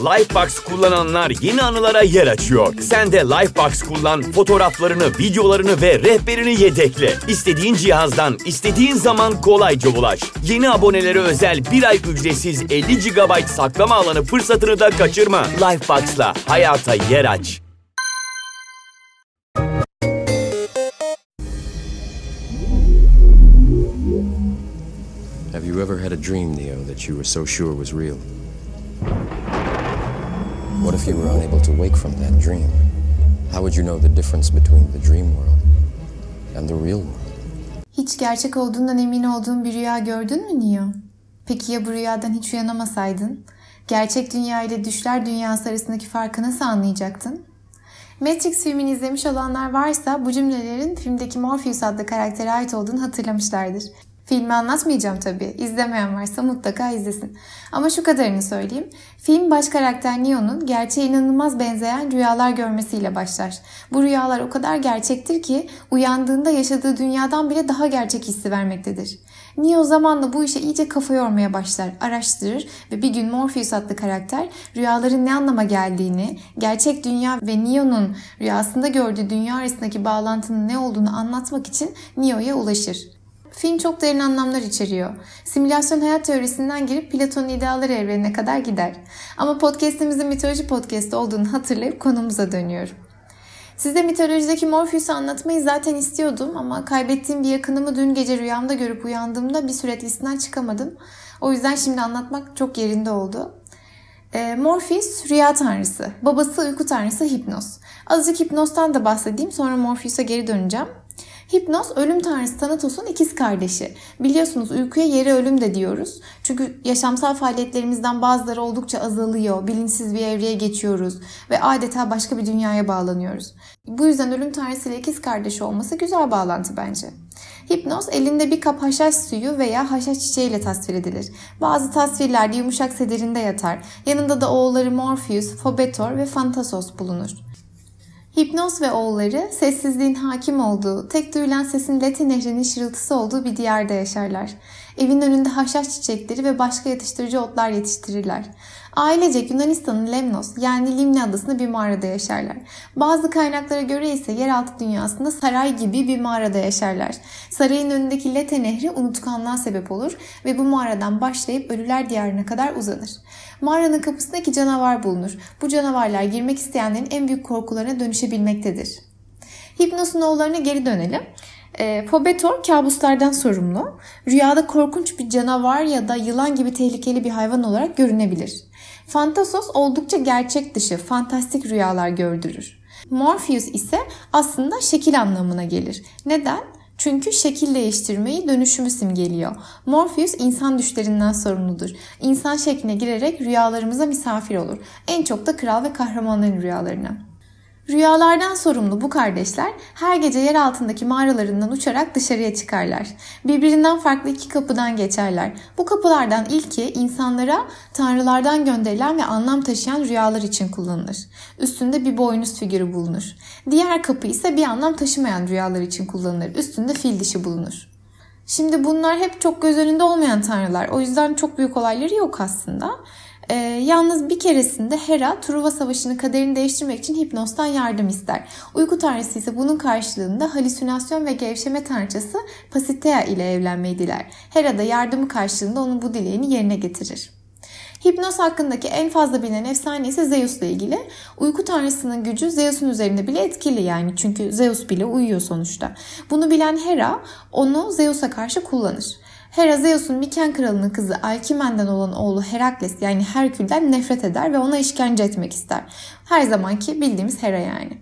Lifebox kullananlar yeni anılara yer açıyor. Sen de Lifebox kullan, fotoğraflarını, videolarını ve rehberini yedekle. İstediğin cihazdan, istediğin zaman kolayca ulaş. Yeni abonelere özel bir ay ücretsiz 50 GB saklama alanı fırsatını da kaçırma. Lifebox'la hayata yer aç. Have you ever had a dream, Neo, that you were so sure was real? What if you were unable to wake from that dream? How would you know the difference between the dream world and the real world? Hiç gerçek olduğundan emin olduğun bir rüya gördün mü Neo? Peki ya bu rüyadan hiç uyanamasaydın? Gerçek dünya ile düşler dünyası arasındaki farkı nasıl anlayacaktın? Matrix filmini izlemiş olanlar varsa bu cümlelerin filmdeki Morpheus adlı karaktere ait olduğunu hatırlamışlardır. Filmi anlatmayacağım tabii. İzlemeyen varsa mutlaka izlesin. Ama şu kadarını söyleyeyim. Film baş karakter Neo'nun gerçeğe inanılmaz benzeyen rüyalar görmesiyle başlar. Bu rüyalar o kadar gerçektir ki uyandığında yaşadığı dünyadan bile daha gerçek hissi vermektedir. Neo zamanla bu işe iyice kafa yormaya başlar, araştırır ve bir gün Morpheus adlı karakter rüyaların ne anlama geldiğini, gerçek dünya ve Neo'nun rüyasında gördüğü dünya arasındaki bağlantının ne olduğunu anlatmak için Neo'ya ulaşır. Film çok derin anlamlar içeriyor. Simülasyon hayat teorisinden girip Platon'un idealar evrenine kadar gider. Ama podcastimizin mitoloji podcastı olduğunu hatırlayıp konumuza dönüyorum. Size mitolojideki Morpheus'u anlatmayı zaten istiyordum ama kaybettiğim bir yakınımı dün gece rüyamda görüp uyandığımda bir süre etkisinden çıkamadım. O yüzden şimdi anlatmak çok yerinde oldu. E, Morpheus rüya tanrısı, babası uyku tanrısı Hipnos. Azıcık Hipnos'tan da bahsedeyim sonra Morpheus'a geri döneceğim. Hipnos ölüm tanrısı Thanatos'un ikiz kardeşi. Biliyorsunuz uykuya yeri ölüm de diyoruz. Çünkü yaşamsal faaliyetlerimizden bazıları oldukça azalıyor. Bilinçsiz bir evreye geçiyoruz ve adeta başka bir dünyaya bağlanıyoruz. Bu yüzden ölüm tanrısı ile ikiz kardeşi olması güzel bağlantı bence. Hipnos elinde bir kap haşhaş suyu veya haşhaş çiçeğiyle tasvir edilir. Bazı tasvirlerde yumuşak sedirinde yatar. Yanında da oğulları Morpheus, Phobetor ve Phantasos bulunur. Hipnoz ve oğulları sessizliğin hakim olduğu, tek duyulan sesin Lete nehrinin şırıltısı olduğu bir diyarda yaşarlar. Evin önünde haşhaş çiçekleri ve başka yatıştırıcı otlar yetiştirirler. Ailecek Yunanistan'ın Lemnos yani Limne adasında bir mağarada yaşarlar. Bazı kaynaklara göre ise yeraltı dünyasında saray gibi bir mağarada yaşarlar. Sarayın önündeki Lete nehri unutkanlığa sebep olur ve bu mağaradan başlayıp ölüler diyarına kadar uzanır. Mağaranın kapısında iki canavar bulunur. Bu canavarlar girmek isteyenlerin en büyük korkularına dönüşebilmektedir. Hipnos'un oğullarına geri dönelim. E, Fobetor kabuslardan sorumlu. Rüyada korkunç bir canavar ya da yılan gibi tehlikeli bir hayvan olarak görünebilir. Fantasos oldukça gerçek dışı, fantastik rüyalar gördürür. Morpheus ise aslında şekil anlamına gelir. Neden? Çünkü şekil değiştirmeyi, dönüşümü simgeliyor. Morpheus insan düşlerinden sorumludur. İnsan şekline girerek rüyalarımıza misafir olur. En çok da kral ve kahramanların rüyalarına. Rüyalardan sorumlu bu kardeşler her gece yer altındaki mağaralarından uçarak dışarıya çıkarlar. Birbirinden farklı iki kapıdan geçerler. Bu kapılardan ilki insanlara tanrılardan gönderilen ve anlam taşıyan rüyalar için kullanılır. Üstünde bir boynuz figürü bulunur. Diğer kapı ise bir anlam taşımayan rüyalar için kullanılır. Üstünde fil dişi bulunur. Şimdi bunlar hep çok göz önünde olmayan tanrılar. O yüzden çok büyük olayları yok aslında. E, yalnız bir keresinde Hera Truva Savaşı'nın kaderini değiştirmek için Hipnos'tan yardım ister. Uyku tanrısı ise bunun karşılığında halüsinasyon ve gevşeme tanrıçası Pasitea ile evlenmeyi diler. Hera da yardımı karşılığında onun bu dileğini yerine getirir. Hipnoz hakkındaki en fazla bilinen efsane ise Zeus'la ilgili. Uyku tanrısının gücü Zeus'un üzerinde bile etkili yani çünkü Zeus bile uyuyor sonuçta. Bunu bilen Hera onu Zeus'a karşı kullanır. Hera Zeus'un Miken kralının kızı Alkimen'den olan oğlu Herakles yani Herkül'den nefret eder ve ona işkence etmek ister. Her zamanki bildiğimiz Hera yani.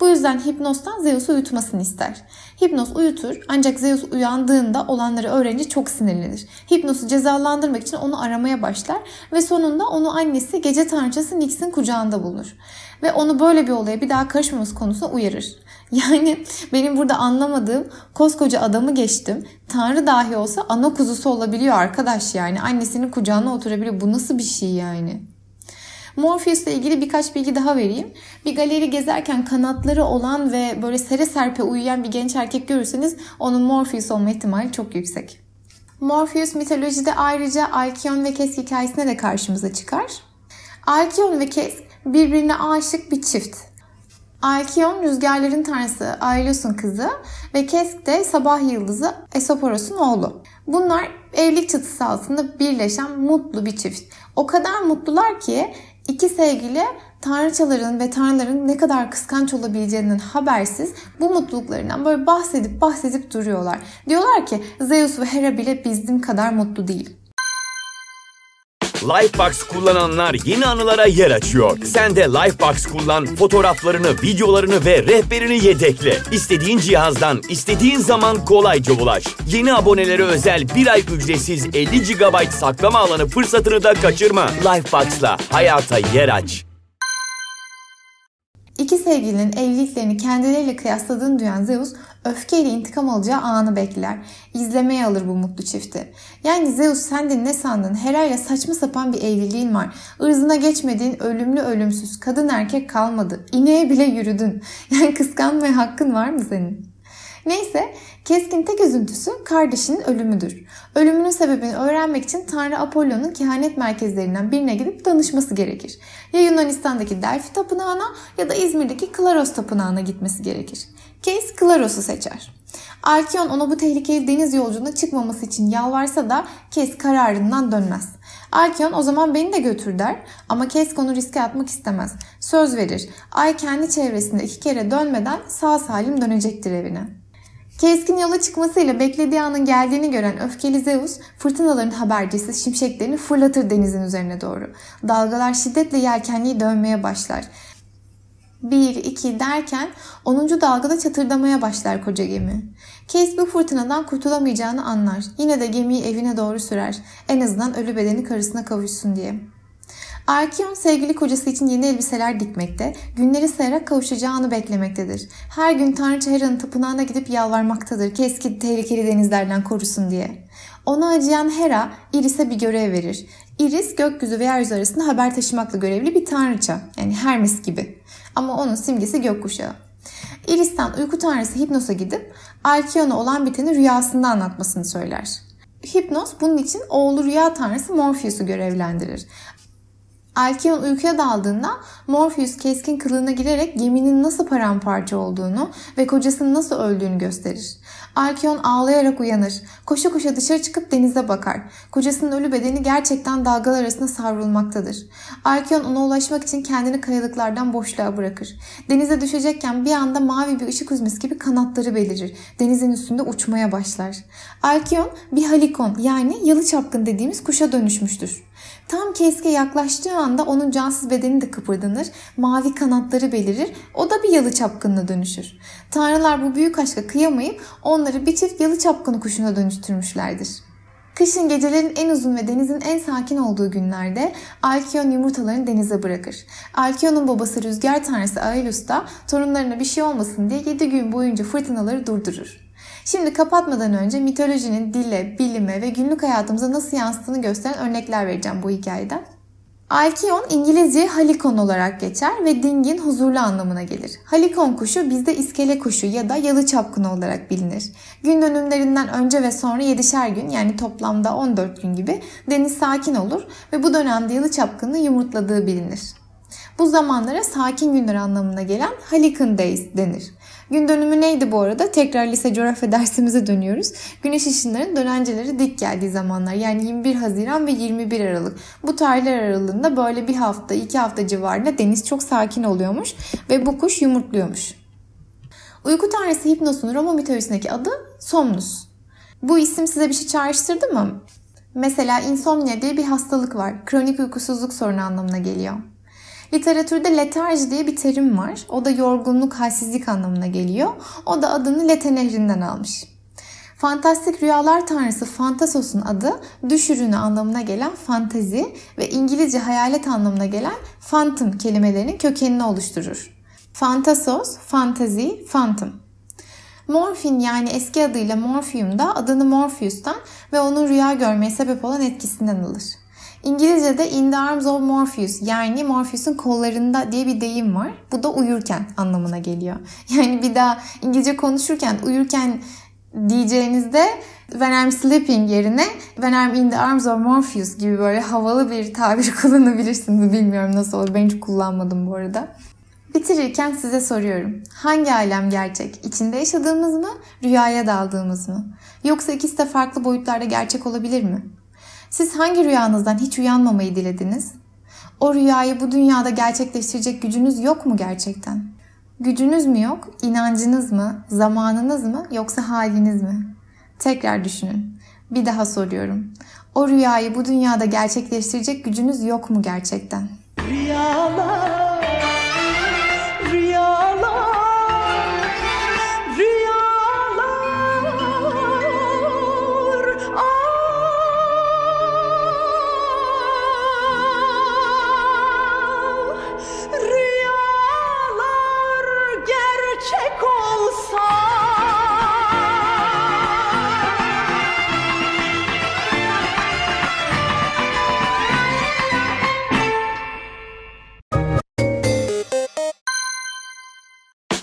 Bu yüzden Hipnos'tan Zeus'u uyutmasını ister. Hipnos uyutur ancak Zeus uyandığında olanları öğrenince çok sinirlenir. Hipnos'u cezalandırmak için onu aramaya başlar ve sonunda onu annesi gece tanrıçası Nix'in kucağında bulunur. Ve onu böyle bir olaya bir daha karışmaması konusunda uyarır. Yani benim burada anlamadığım koskoca adamı geçtim. Tanrı dahi olsa ana kuzusu olabiliyor arkadaş yani. Annesinin kucağına oturabiliyor. Bu nasıl bir şey yani? Morpheus ile ilgili birkaç bilgi daha vereyim. Bir galeri gezerken kanatları olan ve böyle sere serpe uyuyan bir genç erkek görürseniz onun Morpheus olma ihtimali çok yüksek. Morpheus mitolojide ayrıca Alkion ve Kes hikayesine de karşımıza çıkar. Alkion ve Kesk birbirine aşık bir çift. Alkion rüzgarların tanrısı Ailos'un kızı ve Kesk de sabah yıldızı Esoporos'un oğlu. Bunlar evlilik çatısı altında birleşen mutlu bir çift. O kadar mutlular ki iki sevgili tanrıçaların ve tanrıların ne kadar kıskanç olabileceğinden habersiz bu mutluluklarından böyle bahsedip bahsedip duruyorlar. Diyorlar ki Zeus ve Hera bile bizim kadar mutlu değil. Lifebox kullananlar yeni anılara yer açıyor. Sen de Lifebox kullan, fotoğraflarını, videolarını ve rehberini yedekle. İstediğin cihazdan, istediğin zaman kolayca ulaş. Yeni abonelere özel bir ay ücretsiz 50 GB saklama alanı fırsatını da kaçırma. Lifebox'la hayata yer aç. İki sevgilinin evliliklerini kendileriyle kıyasladığını duyan Zeus öfkeyle intikam alacağı anı bekler. İzlemeye alır bu mutlu çifti. Yani Zeus sen de ne sandın? Hera ile saçma sapan bir evliliğin var. Irzına geçmediğin ölümlü ölümsüz kadın erkek kalmadı. İneğe bile yürüdün. Yani kıskanmaya hakkın var mı senin? Neyse keskin tek üzüntüsü kardeşinin ölümüdür. Ölümünün sebebini öğrenmek için Tanrı Apollo'nun kehanet merkezlerinden birine gidip danışması gerekir. Ya Yunanistan'daki Delphi Tapınağı'na ya da İzmir'deki Klaros Tapınağı'na gitmesi gerekir. Case Klaros'u seçer. Alkion ona bu tehlikeli deniz yolculuğuna çıkmaması için yalvarsa da Kes kararından dönmez. Alkion o zaman beni de götür der ama Kesk onu riske atmak istemez. Söz verir. Ay kendi çevresinde iki kere dönmeden sağ salim dönecektir evine. Keskin yola çıkmasıyla beklediği anın geldiğini gören öfkeli Zeus fırtınaların habercisi şimşeklerini fırlatır denizin üzerine doğru. Dalgalar şiddetle yelkenliği dönmeye başlar. Bir, iki derken 10. dalgada çatırdamaya başlar koca gemi. Case bu fırtınadan kurtulamayacağını anlar. Yine de gemiyi evine doğru sürer. En azından ölü bedeni karısına kavuşsun diye. Arkion sevgili kocası için yeni elbiseler dikmekte, günleri sayarak kavuşacağını beklemektedir. Her gün Tanrıça Hera'nın tapınağına gidip yalvarmaktadır ki eski tehlikeli denizlerden korusun diye. Ona acıyan Hera, Iris'e bir görev verir. Iris, gökyüzü ve yeryüzü arasında haber taşımakla görevli bir tanrıça. Yani Hermes gibi. Ama onun simgesi gökkuşağı. Iris'ten uyku tanrısı Hipnos'a gidip Alkion'a olan biteni rüyasında anlatmasını söyler. Hipnos bunun için oğlu rüya tanrısı Morpheus'u görevlendirir. Alkion uykuya daldığında Morpheus keskin kılığına girerek geminin nasıl paramparça olduğunu ve kocasının nasıl öldüğünü gösterir. Alkion ağlayarak uyanır. Koşa koşa dışarı çıkıp denize bakar. Kocasının ölü bedeni gerçekten dalgalar arasında savrulmaktadır. Alkion ona ulaşmak için kendini kayalıklardan boşluğa bırakır. Denize düşecekken bir anda mavi bir ışık hüzmesi gibi kanatları belirir. Denizin üstünde uçmaya başlar. Alkion bir halikon yani yalı çapkın dediğimiz kuşa dönüşmüştür. Tam Keske yaklaştığı anda onun cansız bedeni de kıpırdanır, mavi kanatları belirir, o da bir yalı çapkınına dönüşür. Tanrılar bu büyük aşka kıyamayıp onları bir çift yalı çapkını kuşuna dönüştürmüşlerdir. Kışın gecelerin en uzun ve denizin en sakin olduğu günlerde Alkion yumurtalarını denize bırakır. Alkion'un babası rüzgar tanrısı Aelus da torunlarına bir şey olmasın diye 7 gün boyunca fırtınaları durdurur. Şimdi kapatmadan önce mitolojinin dile, bilime ve günlük hayatımıza nasıl yansıttığını gösteren örnekler vereceğim bu hikayeden. Alkion İngilizce halikon olarak geçer ve dingin huzurlu anlamına gelir. Halikon kuşu bizde iskele kuşu ya da yalı çapkını olarak bilinir. Gün dönümlerinden önce ve sonra 7'şer gün yani toplamda 14 gün gibi deniz sakin olur ve bu dönemde yalı çapkını yumurtladığı bilinir. Bu zamanlara sakin günler anlamına gelen Halikon Days denir. Gün dönümü neydi bu arada? Tekrar lise coğrafya dersimize dönüyoruz. Güneş ışınlarının dönenceleri dik geldiği zamanlar. Yani 21 Haziran ve 21 Aralık. Bu tarihler aralığında böyle bir hafta, iki hafta civarında deniz çok sakin oluyormuş ve bu kuş yumurtluyormuş. Uyku tanrısı Hipnos'un Roma mitolojisindeki adı Somnus. Bu isim size bir şey çağrıştırdı mı? Mesela insomnia diye bir hastalık var. Kronik uykusuzluk sorunu anlamına geliyor. Literatürde letarji diye bir terim var. O da yorgunluk, halsizlik anlamına geliyor. O da adını Lete Nehri'nden almış. Fantastik rüyalar tanrısı Fantasos'un adı düş ürünü anlamına gelen fantezi ve İngilizce hayalet anlamına gelen phantom kelimelerinin kökenini oluşturur. Fantasos, fantazi, phantom. Morfin yani eski adıyla morfium da adını Morpheus'tan ve onun rüya görmeye sebep olan etkisinden alır. İngilizce'de in the arms of Morpheus yani Morpheus'un kollarında diye bir deyim var. Bu da uyurken anlamına geliyor. Yani bir daha İngilizce konuşurken uyurken diyeceğinizde When I'm sleeping yerine When I'm in the arms of Morpheus gibi böyle havalı bir tabir kullanabilirsiniz. Bilmiyorum nasıl olur. Ben hiç kullanmadım bu arada. Bitirirken size soruyorum. Hangi alem gerçek? İçinde yaşadığımız mı? Rüyaya daldığımız mı? Yoksa ikisi de farklı boyutlarda gerçek olabilir mi? Siz hangi rüyanızdan hiç uyanmamayı dilediniz? O rüyayı bu dünyada gerçekleştirecek gücünüz yok mu gerçekten? Gücünüz mü yok, inancınız mı, zamanınız mı yoksa haliniz mi? Tekrar düşünün. Bir daha soruyorum. O rüyayı bu dünyada gerçekleştirecek gücünüz yok mu gerçekten? Rüyalar,